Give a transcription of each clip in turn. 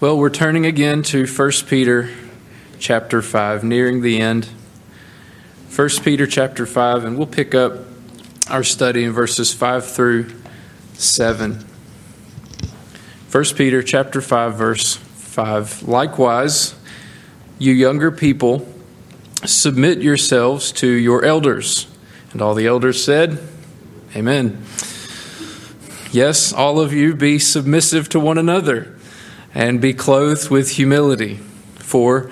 Well, we're turning again to 1 Peter chapter 5, nearing the end. 1 Peter chapter 5, and we'll pick up our study in verses 5 through 7. 1 Peter chapter 5 verse 5. Likewise, you younger people, submit yourselves to your elders. And all the elders said, Amen. Yes, all of you be submissive to one another and be clothed with humility. For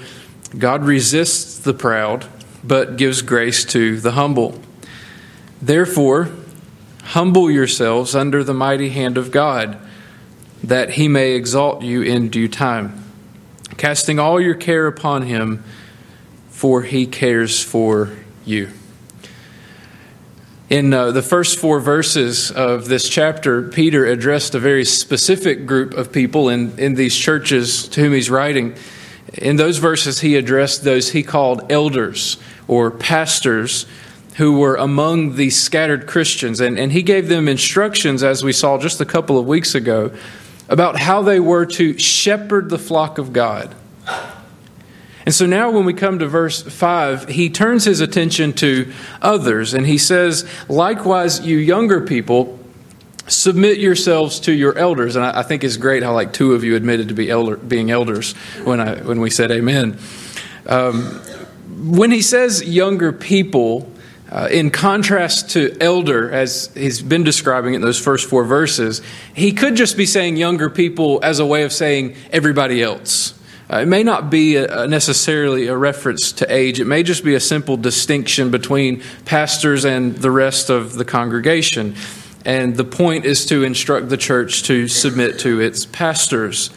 God resists the proud, but gives grace to the humble. Therefore, humble yourselves under the mighty hand of God, that he may exalt you in due time, casting all your care upon him, for he cares for you. In uh, the first four verses of this chapter, Peter addressed a very specific group of people in, in these churches to whom he's writing. In those verses, he addressed those he called elders or pastors who were among the scattered Christians. And, and he gave them instructions, as we saw just a couple of weeks ago, about how they were to shepherd the flock of God. And so now, when we come to verse 5, he turns his attention to others and he says, Likewise, you younger people, submit yourselves to your elders. And I, I think it's great how, like, two of you admitted to be elder, being elders when, I, when we said amen. Um, when he says younger people, uh, in contrast to elder, as he's been describing in those first four verses, he could just be saying younger people as a way of saying everybody else. Uh, it may not be a, a necessarily a reference to age. It may just be a simple distinction between pastors and the rest of the congregation. And the point is to instruct the church to submit to its pastors.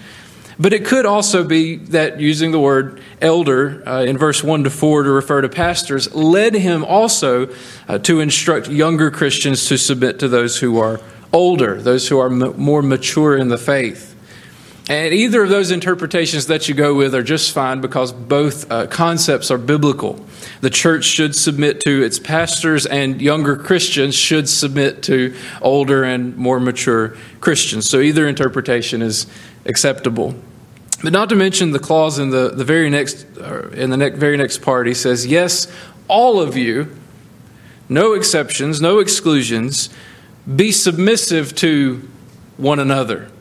But it could also be that using the word elder uh, in verse 1 to 4 to refer to pastors led him also uh, to instruct younger Christians to submit to those who are older, those who are m- more mature in the faith. And either of those interpretations that you go with are just fine because both uh, concepts are biblical. The church should submit to its pastors, and younger Christians should submit to older and more mature Christians. So either interpretation is acceptable. But not to mention the clause in the, the very next in the ne- very next part, he says, Yes, all of you, no exceptions, no exclusions, be submissive to one another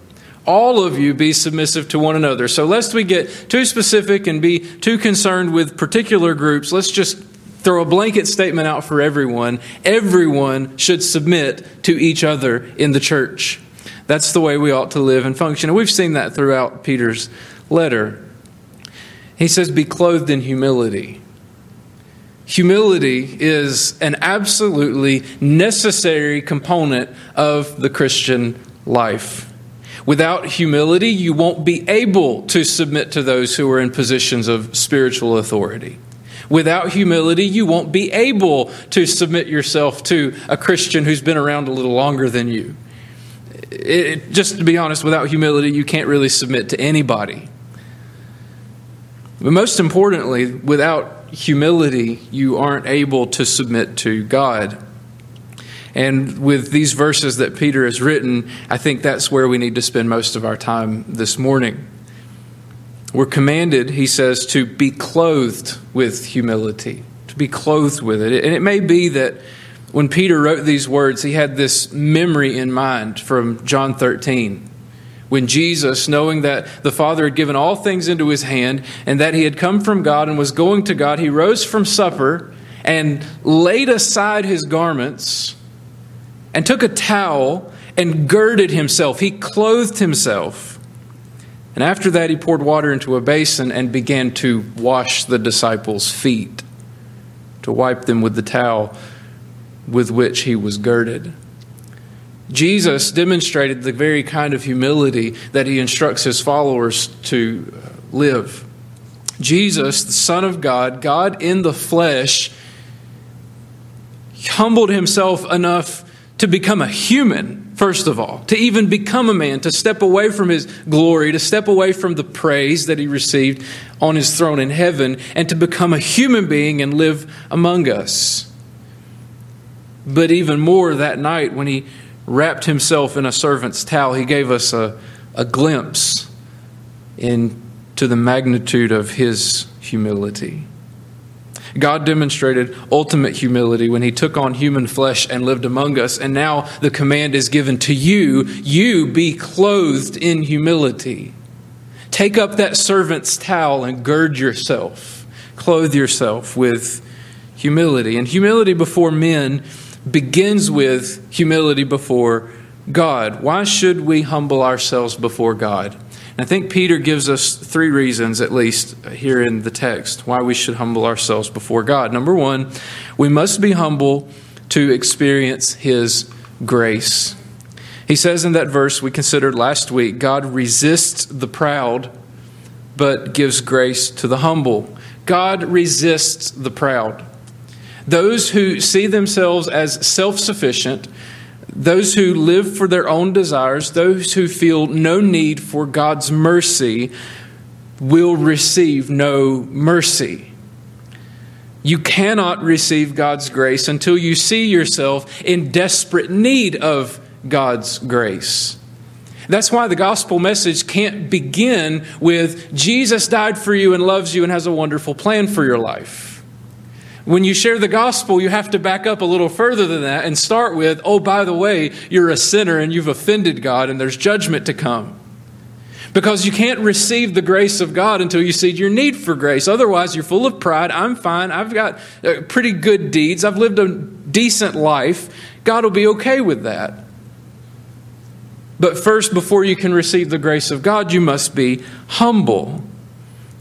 all of you be submissive to one another. So, lest we get too specific and be too concerned with particular groups, let's just throw a blanket statement out for everyone. Everyone should submit to each other in the church. That's the way we ought to live and function. And we've seen that throughout Peter's letter. He says, Be clothed in humility. Humility is an absolutely necessary component of the Christian life. Without humility, you won't be able to submit to those who are in positions of spiritual authority. Without humility, you won't be able to submit yourself to a Christian who's been around a little longer than you. It, just to be honest, without humility, you can't really submit to anybody. But most importantly, without humility, you aren't able to submit to God. And with these verses that Peter has written, I think that's where we need to spend most of our time this morning. We're commanded, he says, to be clothed with humility, to be clothed with it. And it may be that when Peter wrote these words, he had this memory in mind from John 13 when Jesus, knowing that the Father had given all things into his hand and that he had come from God and was going to God, he rose from supper and laid aside his garments and took a towel and girded himself. He clothed himself. And after that, he poured water into a basin and began to wash the disciples' feet, to wipe them with the towel with which he was girded. Jesus demonstrated the very kind of humility that he instructs his followers to live. Jesus, the Son of God, God in the flesh, humbled himself enough to become a human, first of all, to even become a man, to step away from his glory, to step away from the praise that he received on his throne in heaven, and to become a human being and live among us. But even more that night, when he wrapped himself in a servant's towel, he gave us a, a glimpse into the magnitude of his humility. God demonstrated ultimate humility when he took on human flesh and lived among us. And now the command is given to you you be clothed in humility. Take up that servant's towel and gird yourself. Clothe yourself with humility. And humility before men begins with humility before God. Why should we humble ourselves before God? I think Peter gives us three reasons, at least here in the text, why we should humble ourselves before God. Number one, we must be humble to experience His grace. He says in that verse we considered last week God resists the proud, but gives grace to the humble. God resists the proud. Those who see themselves as self sufficient, those who live for their own desires, those who feel no need for God's mercy, will receive no mercy. You cannot receive God's grace until you see yourself in desperate need of God's grace. That's why the gospel message can't begin with Jesus died for you and loves you and has a wonderful plan for your life. When you share the gospel, you have to back up a little further than that and start with, oh, by the way, you're a sinner and you've offended God and there's judgment to come. Because you can't receive the grace of God until you see your need for grace. Otherwise, you're full of pride. I'm fine. I've got uh, pretty good deeds. I've lived a decent life. God will be okay with that. But first, before you can receive the grace of God, you must be humble.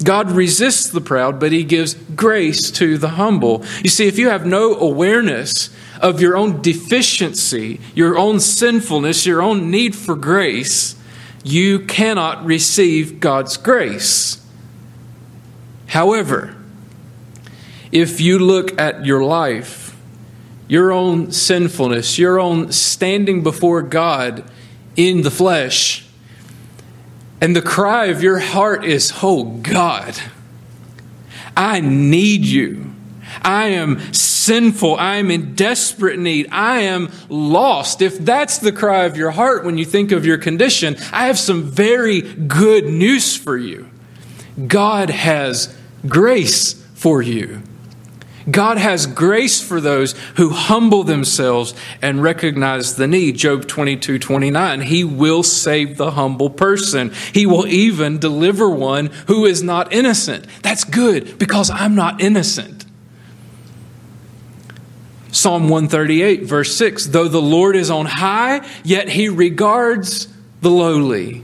God resists the proud, but he gives grace to the humble. You see, if you have no awareness of your own deficiency, your own sinfulness, your own need for grace, you cannot receive God's grace. However, if you look at your life, your own sinfulness, your own standing before God in the flesh, and the cry of your heart is, Oh God, I need you. I am sinful. I am in desperate need. I am lost. If that's the cry of your heart when you think of your condition, I have some very good news for you. God has grace for you. God has grace for those who humble themselves and recognize the need. Job 22 29. He will save the humble person. He will even deliver one who is not innocent. That's good because I'm not innocent. Psalm 138, verse 6 Though the Lord is on high, yet he regards the lowly,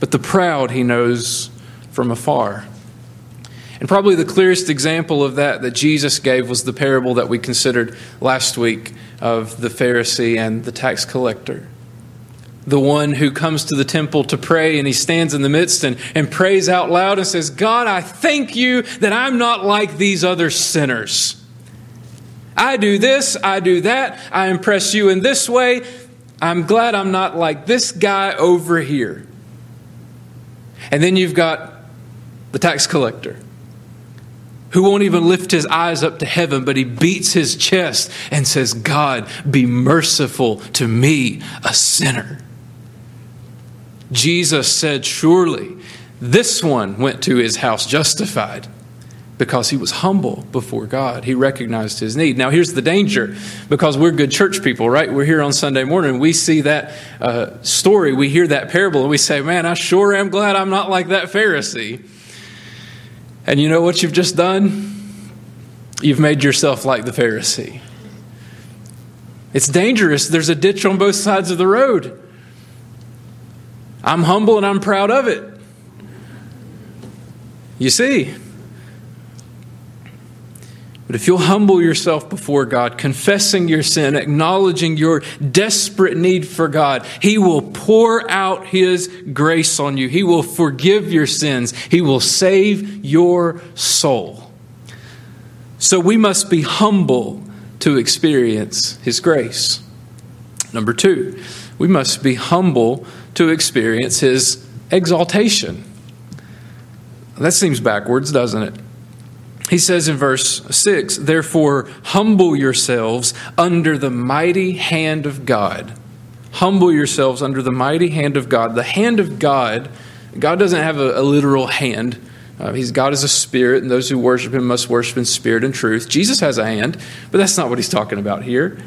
but the proud he knows from afar. And probably the clearest example of that that Jesus gave was the parable that we considered last week of the Pharisee and the tax collector. The one who comes to the temple to pray and he stands in the midst and, and prays out loud and says, God, I thank you that I'm not like these other sinners. I do this, I do that, I impress you in this way. I'm glad I'm not like this guy over here. And then you've got the tax collector who won't even lift his eyes up to heaven, but he beats his chest and says, God, be merciful to me, a sinner. Jesus said, Surely this one went to his house justified because he was humble before God. He recognized his need. Now, here's the danger because we're good church people, right? We're here on Sunday morning. We see that uh, story, we hear that parable, and we say, Man, I sure am glad I'm not like that Pharisee. And you know what you've just done? You've made yourself like the Pharisee. It's dangerous. There's a ditch on both sides of the road. I'm humble and I'm proud of it. You see, but if you'll humble yourself before God, confessing your sin, acknowledging your desperate need for God, He will pour out His grace on you. He will forgive your sins. He will save your soul. So we must be humble to experience His grace. Number two, we must be humble to experience His exaltation. That seems backwards, doesn't it? He says in verse 6 Therefore, humble yourselves under the mighty hand of God. Humble yourselves under the mighty hand of God. The hand of God God doesn't have a, a literal hand. Uh, he's God is a spirit, and those who worship him must worship in spirit and truth. Jesus has a hand, but that's not what he's talking about here.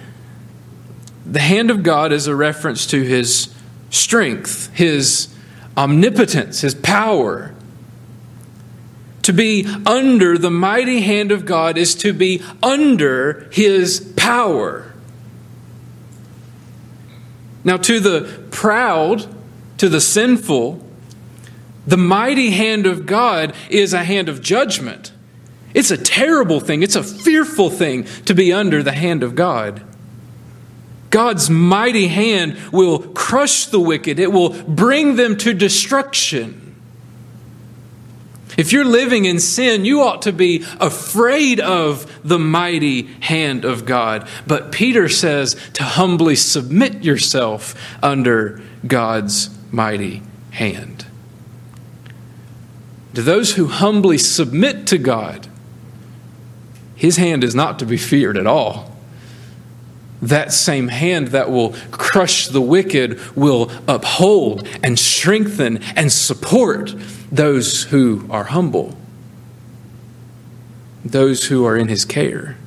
The hand of God is a reference to his strength, his omnipotence, his power. To be under the mighty hand of God is to be under his power. Now, to the proud, to the sinful, the mighty hand of God is a hand of judgment. It's a terrible thing, it's a fearful thing to be under the hand of God. God's mighty hand will crush the wicked, it will bring them to destruction. If you're living in sin, you ought to be afraid of the mighty hand of God. But Peter says to humbly submit yourself under God's mighty hand. To those who humbly submit to God, his hand is not to be feared at all. That same hand that will crush the wicked will uphold and strengthen and support those who are humble, those who are in his care.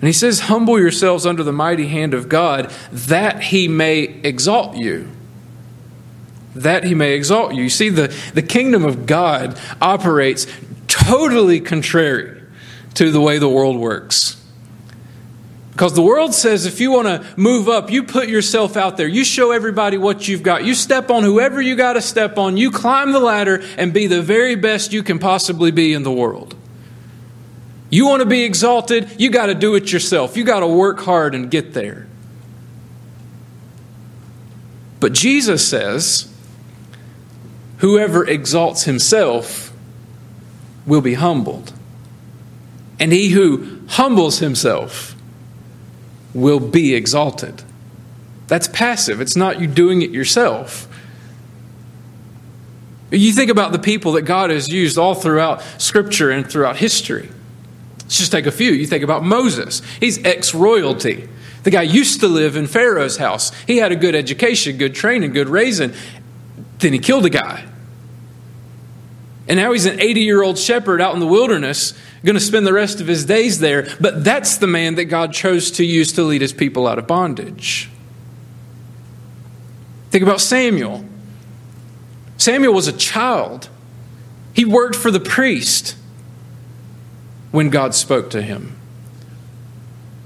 And he says, Humble yourselves under the mighty hand of God, that he may exalt you. That he may exalt you. You see, the, the kingdom of God operates totally contrary to the way the world works. Because the world says if you want to move up, you put yourself out there. You show everybody what you've got. You step on whoever you got to step on. You climb the ladder and be the very best you can possibly be in the world. You want to be exalted, you got to do it yourself. You got to work hard and get there. But Jesus says, whoever exalts himself will be humbled. And he who humbles himself will be exalted. That's passive, it's not you doing it yourself. You think about the people that God has used all throughout Scripture and throughout history. Let's just take a few. You think about Moses, he's ex royalty. The guy used to live in Pharaoh's house. He had a good education, good training, good raising. Then he killed a guy. And now he's an 80 year old shepherd out in the wilderness going to spend the rest of his days there, but that's the man that God chose to use to lead his people out of bondage. Think about Samuel. Samuel was a child. He worked for the priest when God spoke to him.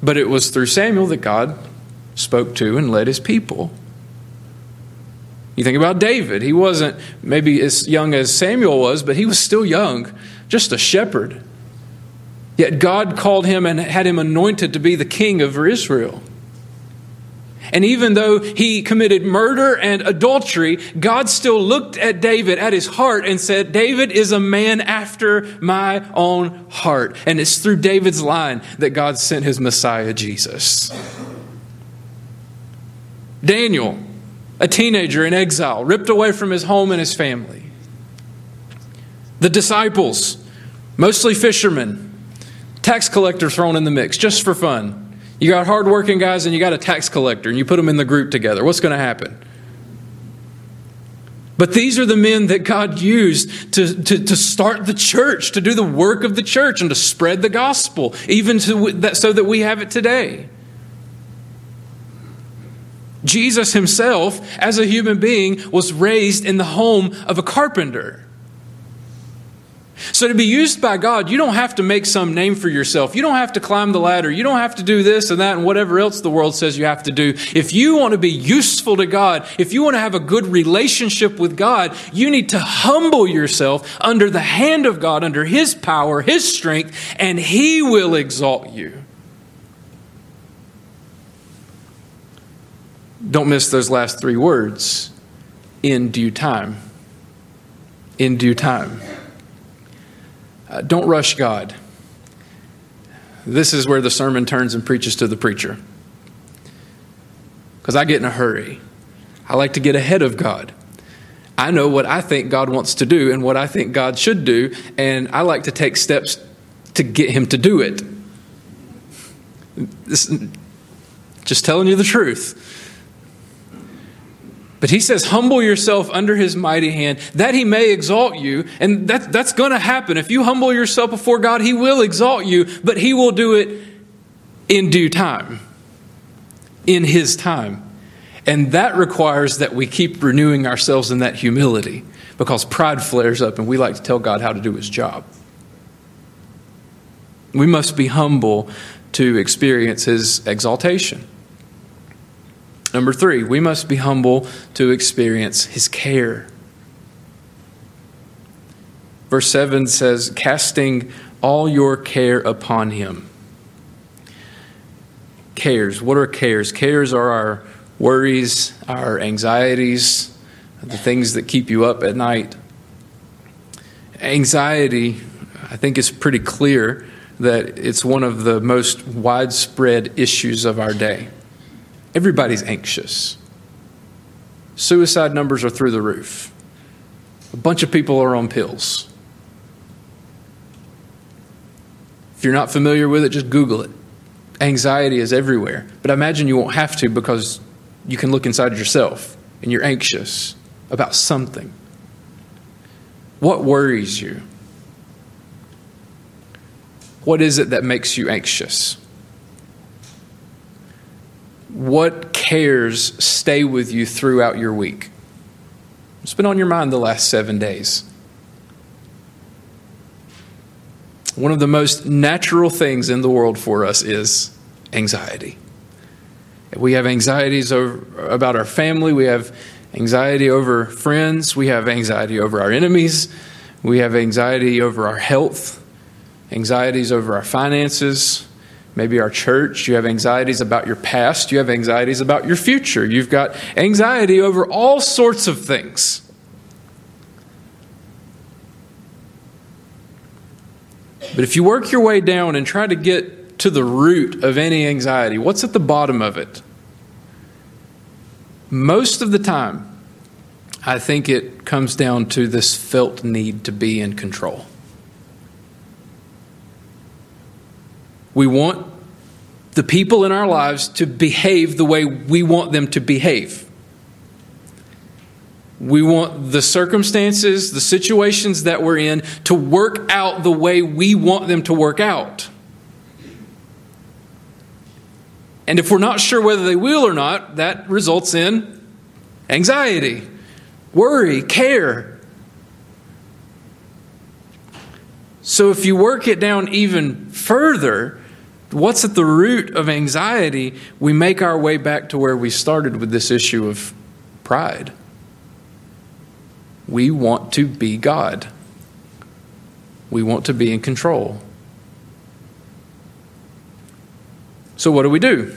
But it was through Samuel that God spoke to and led his people. You think about David. He wasn't maybe as young as Samuel was, but he was still young, just a shepherd. Yet God called him and had him anointed to be the king of Israel. And even though he committed murder and adultery, God still looked at David, at his heart, and said, David is a man after my own heart. And it's through David's line that God sent his Messiah, Jesus. Daniel, a teenager in exile, ripped away from his home and his family. The disciples, mostly fishermen, tax collector thrown in the mix just for fun. You got hardworking guys and you got a tax collector, and you put them in the group together. What's going to happen? But these are the men that God used to, to, to, start the church, to do the work of the church, and to spread the gospel, even to so that we have it today. Jesus himself, as a human being, was raised in the home of a carpenter. So, to be used by God, you don't have to make some name for yourself. You don't have to climb the ladder. You don't have to do this and that and whatever else the world says you have to do. If you want to be useful to God, if you want to have a good relationship with God, you need to humble yourself under the hand of God, under His power, His strength, and He will exalt you. Don't miss those last three words in due time. In due time. Uh, don't rush God. This is where the sermon turns and preaches to the preacher. Because I get in a hurry. I like to get ahead of God. I know what I think God wants to do and what I think God should do, and I like to take steps to get Him to do it. This, just telling you the truth. But he says, humble yourself under his mighty hand, that he may exalt you. And that, that's going to happen. If you humble yourself before God, he will exalt you, but he will do it in due time, in his time. And that requires that we keep renewing ourselves in that humility because pride flares up and we like to tell God how to do his job. We must be humble to experience his exaltation. Number three, we must be humble to experience his care. Verse 7 says, casting all your care upon him. Cares. What are cares? Cares are our worries, our anxieties, the things that keep you up at night. Anxiety, I think it's pretty clear that it's one of the most widespread issues of our day. Everybody's anxious. Suicide numbers are through the roof. A bunch of people are on pills. If you're not familiar with it, just Google it. Anxiety is everywhere. But I imagine you won't have to because you can look inside yourself and you're anxious about something. What worries you? What is it that makes you anxious? What cares stay with you throughout your week? What's been on your mind the last seven days? One of the most natural things in the world for us is anxiety. We have anxieties over, about our family, we have anxiety over friends, we have anxiety over our enemies, we have anxiety over our health, anxieties over our finances, maybe our church. You have anxieties about your past. You have anxieties about your future. You've got anxiety over all sorts of things. But if you work your way down and try to get to the root of any anxiety, what's at the bottom of it? Most of the time, I think it comes down to this felt need to be in control. We want the people in our lives to behave the way we want them to behave. We want the circumstances, the situations that we're in, to work out the way we want them to work out. And if we're not sure whether they will or not, that results in anxiety, worry, care. So if you work it down even further, what's at the root of anxiety, we make our way back to where we started with this issue of pride. We want to be God, we want to be in control. So, what do we do?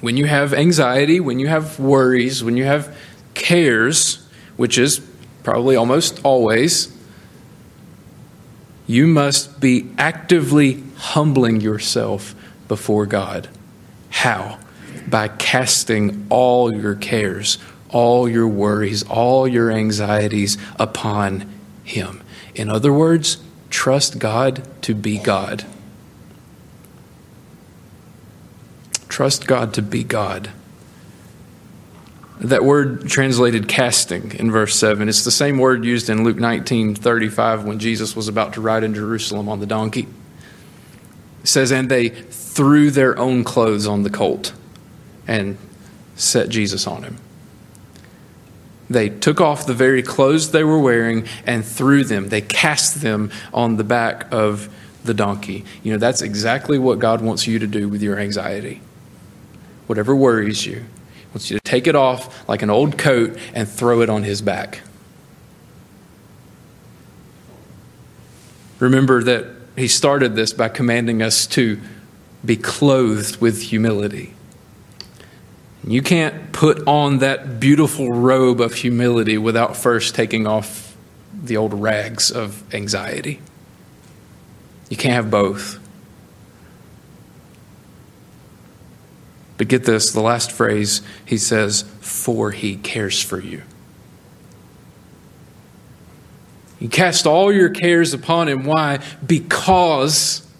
When you have anxiety, when you have worries, when you have cares, which is probably almost always, you must be actively humbling yourself before God. How? By casting all your cares, all your worries, all your anxieties upon Him. In other words, trust God to be God. Trust God to be God. That word translated casting in verse 7, it's the same word used in Luke 19 35 when Jesus was about to ride in Jerusalem on the donkey. It says, And they threw their own clothes on the colt and set Jesus on him. They took off the very clothes they were wearing and threw them. They cast them on the back of the donkey. You know, that's exactly what God wants you to do with your anxiety. Whatever worries you, wants you to take it off like an old coat and throw it on his back. Remember that he started this by commanding us to be clothed with humility. You can't put on that beautiful robe of humility without first taking off the old rags of anxiety. You can't have both. But get this the last phrase, he says, For he cares for you. You cast all your cares upon him. Why? Because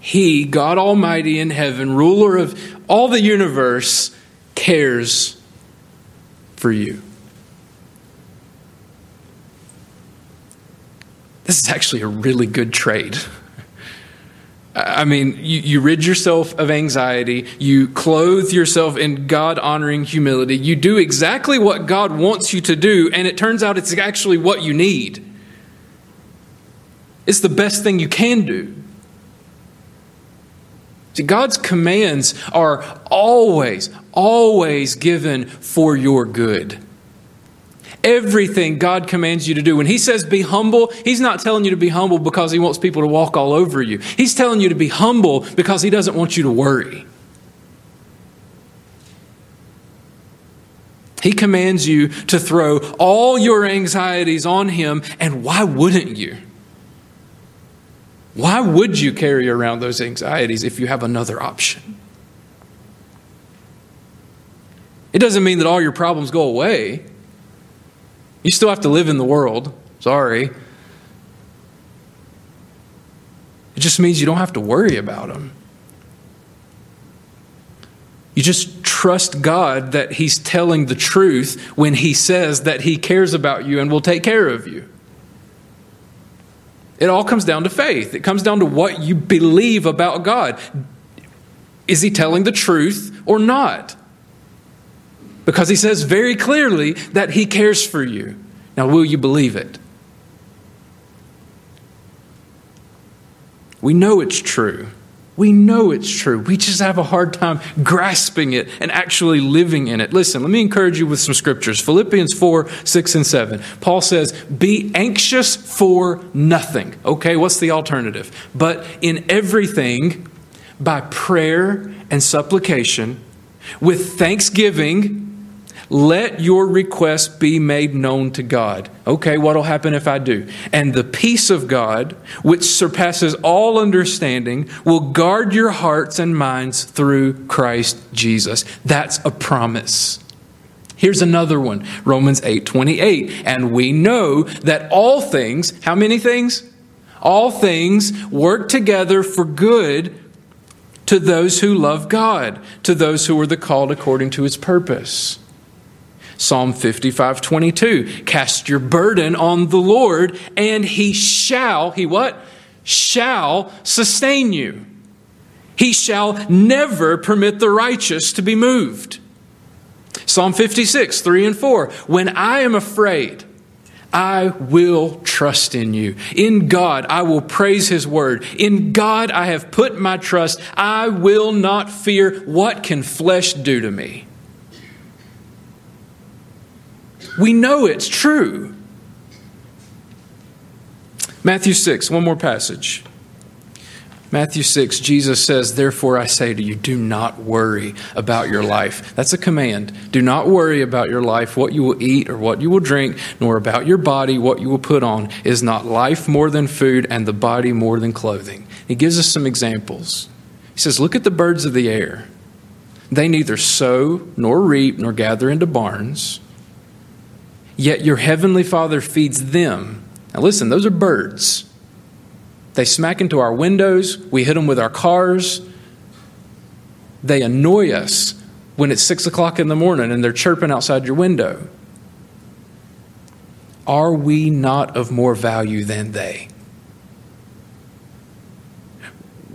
he, God Almighty in heaven, ruler of all the universe, cares for you. This is actually a really good trade. I mean, you, you, rid yourself of anxiety. You clothe yourself in God honoring humility. You do exactly what God wants you to do, and it turns out it's actually what you need. It's the best thing you can do. See, God's commands are always, always given for your good everything God commands you to do. When He says be humble, He's not telling you to be humble because He wants people to walk all over you. He's telling you to be humble because He doesn't want you to worry. He commands you to throw all your anxieties on Him, and why wouldn't you? Why would you carry around those anxieties if you have another option? It doesn't mean that all your problems go away. You still have to live in the world. Sorry. It just means you don't have to worry about them. You just trust God that He's telling the truth when He says that He cares about you and will take care of you. It all comes down to faith. It comes down to what you believe about God. Is He telling the truth or not? Because he says very clearly that he cares for you. Now, will you believe it? We know it's true. We know it's true. We just have a hard time grasping it and actually living in it. Listen, let me encourage you with some scriptures. Philippians 4, 6, and 7. Paul says, Be anxious for nothing. Okay, what's the alternative? But in everything, by prayer and supplication, with thanksgiving, let your request be made known to God. Okay, what'll happen if I do? And the peace of God, which surpasses all understanding, will guard your hearts and minds through Christ Jesus. That's a promise. Here's another one, Romans 8:28. And we know that all things, how many things? All things work together for good to those who love God, to those who are the called according to his purpose. Psalm 55 22. Cast your burden on the Lord, and he shall, he what? Shall sustain you. He shall never permit the righteous to be moved. Psalm 56, 3 and 4. When I am afraid, I will trust in you. In God, I will praise His word. In God, I have put my trust. I will not fear. What can flesh do to me? We know it's true. Matthew 6, one more passage. Matthew 6, Jesus says, Therefore I say to you, do not worry about your life. That's a command. Do not worry about your life, what you will eat or what you will drink, nor about your body, what you will put on. Is not life more than food, and the body more than clothing? He gives us some examples. He says, Look at the birds of the air. They neither sow, nor reap, nor gather into barns yet your heavenly Father feeds them. Now, listen, those are birds. They smack into our windows, we hit them with our cars. They annoy us when it's six o'clock in the morning and they're chirping outside your window. Are we not of more value than they?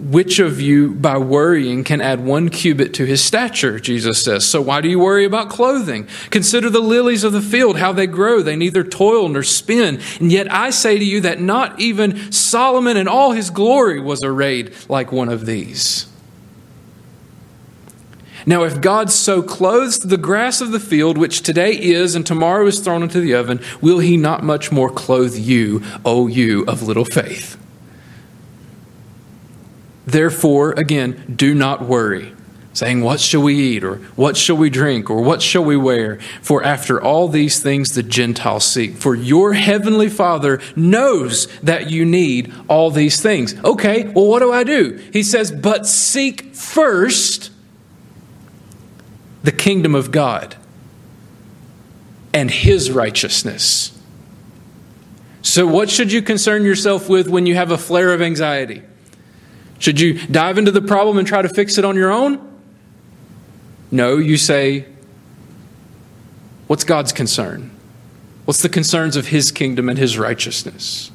Which of you, by worrying, can add one cubit to his stature? Jesus says. So why do you worry about clothing? Consider the lilies of the field, how they grow. They neither toil nor spin. And yet I say to you that not even Solomon in all his glory was arrayed like one of these. Now, if God so clothes the grass of the field, which today is and tomorrow is thrown into the oven, will he not much more clothe you, O you of little faith? Therefore, again, do not worry, saying, What shall we eat? or What shall we drink? or What shall we wear? For after all these things the Gentiles seek. For your heavenly Father knows that you need all these things. Okay, well, what do I do? He says, But seek first the kingdom of God and his righteousness. So, what should you concern yourself with when you have a flare of anxiety? Should you dive into the problem and try to fix it on your own? No, you say, What's God's concern? What's the concerns of His kingdom and His righteousness?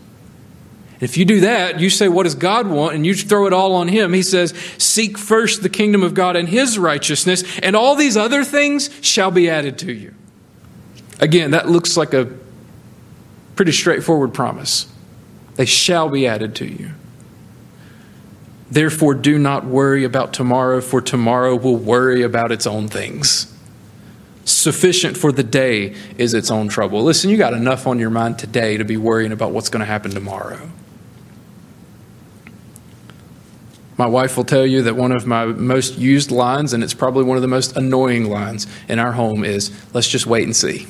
If you do that, you say, What does God want? and you throw it all on Him. He says, Seek first the kingdom of God and His righteousness, and all these other things shall be added to you. Again, that looks like a pretty straightforward promise. They shall be added to you. Therefore, do not worry about tomorrow, for tomorrow will worry about its own things. Sufficient for the day is its own trouble. Listen, you got enough on your mind today to be worrying about what's going to happen tomorrow. My wife will tell you that one of my most used lines, and it's probably one of the most annoying lines in our home, is let's just wait and see.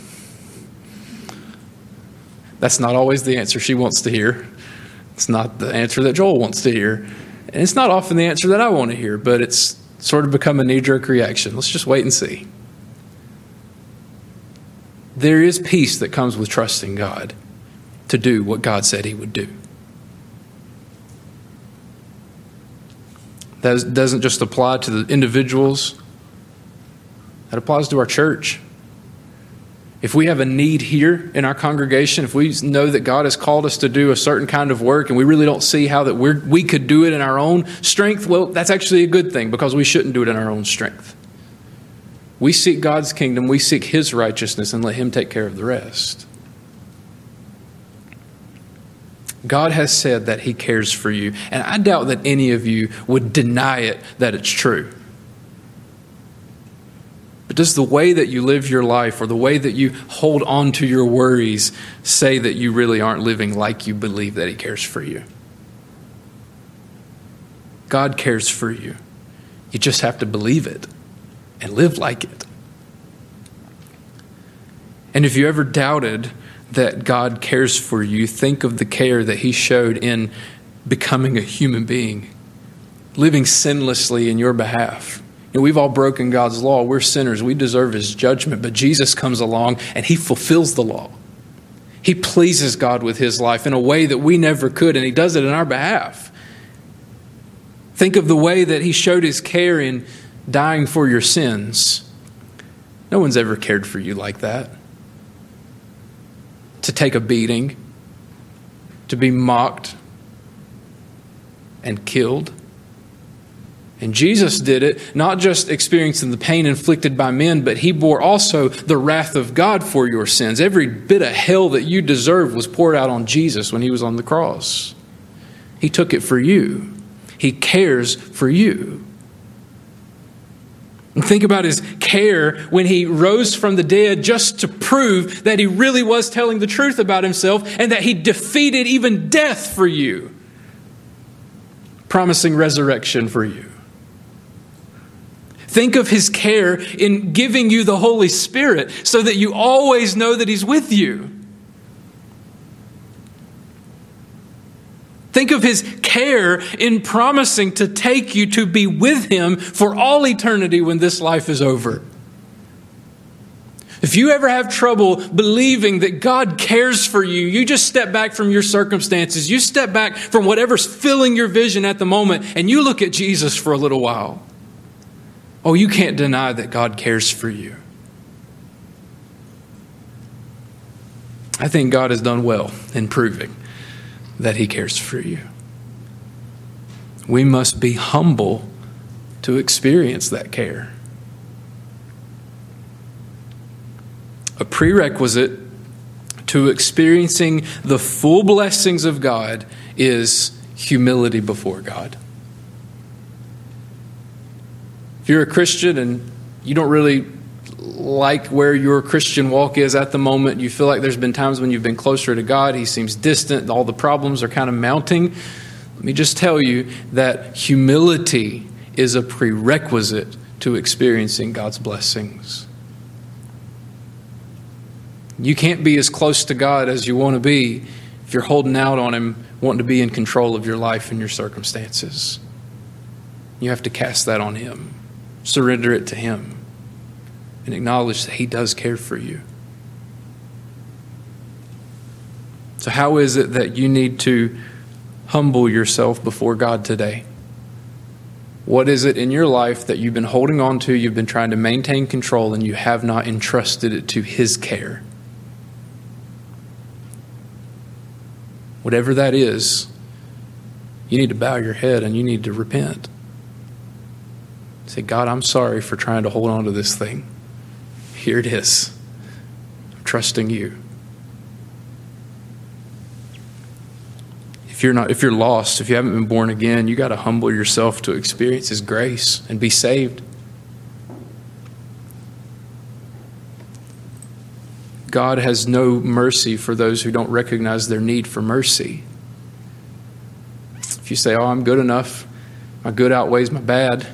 That's not always the answer she wants to hear. It's not the answer that Joel wants to hear. And it's not often the answer that I want to hear, but it's sort of become a knee jerk reaction. Let's just wait and see. There is peace that comes with trusting God to do what God said He would do. That doesn't just apply to the individuals, that applies to our church. If we have a need here in our congregation, if we know that God has called us to do a certain kind of work and we really don't see how that we we could do it in our own strength, well, that's actually a good thing because we shouldn't do it in our own strength. We seek God's kingdom, we seek His righteousness, and let Him take care of the rest. God has said that He cares for you, and I doubt that any of you would deny it that it's true. But does the way that you live your life or the way that you hold on to your worries say that you really aren't living like you believe that He cares for you? God cares for you. You just have to believe it and live like it. And if you ever doubted that God cares for you, think of the care that He showed in becoming a human being, living sinlessly in your behalf. Know, we've all broken God's law. We're sinners. We deserve His judgment. But Jesus comes along and He fulfills the law. He pleases God with His life in a way that we never could, and He does it in our behalf. Think of the way that He showed His care in dying for your sins. No one's ever cared for you like that. To take a beating, to be mocked and killed. And Jesus did it, not just experiencing the pain inflicted by men, but he bore also the wrath of God for your sins. Every bit of hell that you deserved was poured out on Jesus when he was on the cross. He took it for you, he cares for you. And think about his care when he rose from the dead just to prove that he really was telling the truth about himself and that he defeated even death for you, promising resurrection for you. Think of his care in giving you the Holy Spirit so that you always know that he's with you. Think of his care in promising to take you to be with him for all eternity when this life is over. If you ever have trouble believing that God cares for you, you just step back from your circumstances. You step back from whatever's filling your vision at the moment and you look at Jesus for a little while. Oh, you can't deny that God cares for you. I think God has done well in proving that He cares for you. We must be humble to experience that care. A prerequisite to experiencing the full blessings of God is humility before God. If you're a Christian and you don't really like where your Christian walk is at the moment. You feel like there's been times when you've been closer to God. He seems distant. All the problems are kind of mounting. Let me just tell you that humility is a prerequisite to experiencing God's blessings. You can't be as close to God as you want to be if you're holding out on Him, wanting to be in control of your life and your circumstances. You have to cast that on Him, surrender it to Him and acknowledge that He does care for you. So, how is it that you need to humble yourself before God today? What is it in your life that you've been holding on to, you've been trying to maintain control, and you have not entrusted it to His care? Whatever that is, you need to bow your head and you need to repent. Say, God, I'm sorry for trying to hold on to this thing. Here it is. I'm trusting you. If you're not if you're lost, if you haven't been born again, you got to humble yourself to experience his grace and be saved. God has no mercy for those who don't recognize their need for mercy. If you say, Oh, I'm good enough, my good outweighs my bad,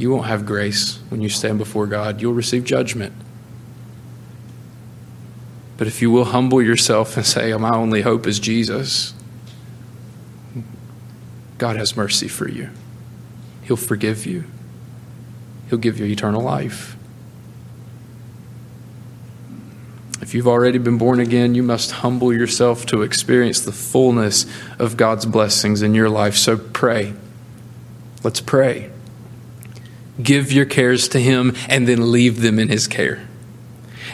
you won't have grace when you stand before God. You'll receive judgment. But if you will humble yourself and say, My only hope is Jesus, God has mercy for you. He'll forgive you, He'll give you eternal life. If you've already been born again, you must humble yourself to experience the fullness of God's blessings in your life. So pray. Let's pray. Give your cares to Him and then leave them in His care.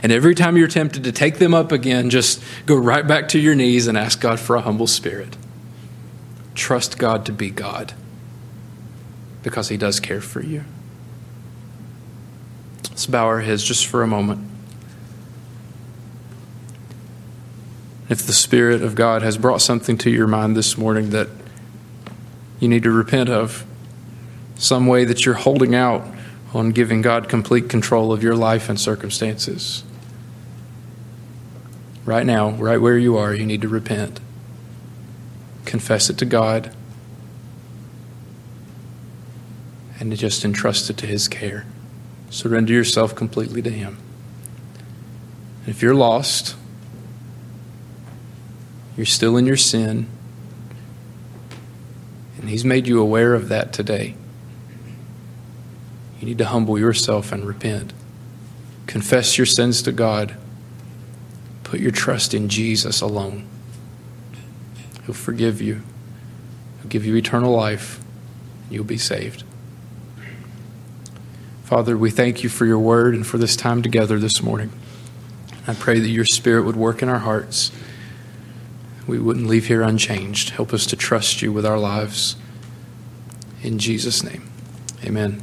And every time you're tempted to take them up again, just go right back to your knees and ask God for a humble spirit. Trust God to be God because He does care for you. Let's bow our heads just for a moment. If the Spirit of God has brought something to your mind this morning that you need to repent of, some way that you're holding out on giving God complete control of your life and circumstances, right now, right where you are, you need to repent. Confess it to God and just entrust it to His care. Surrender yourself completely to Him. If you're lost, you're still in your sin. And He's made you aware of that today. You need to humble yourself and repent. Confess your sins to God. Put your trust in Jesus alone. He'll forgive you, He'll give you eternal life, you'll be saved. Father, we thank you for your word and for this time together this morning. I pray that your spirit would work in our hearts we wouldn't leave here unchanged. Help us to trust you with our lives. In Jesus' name, amen.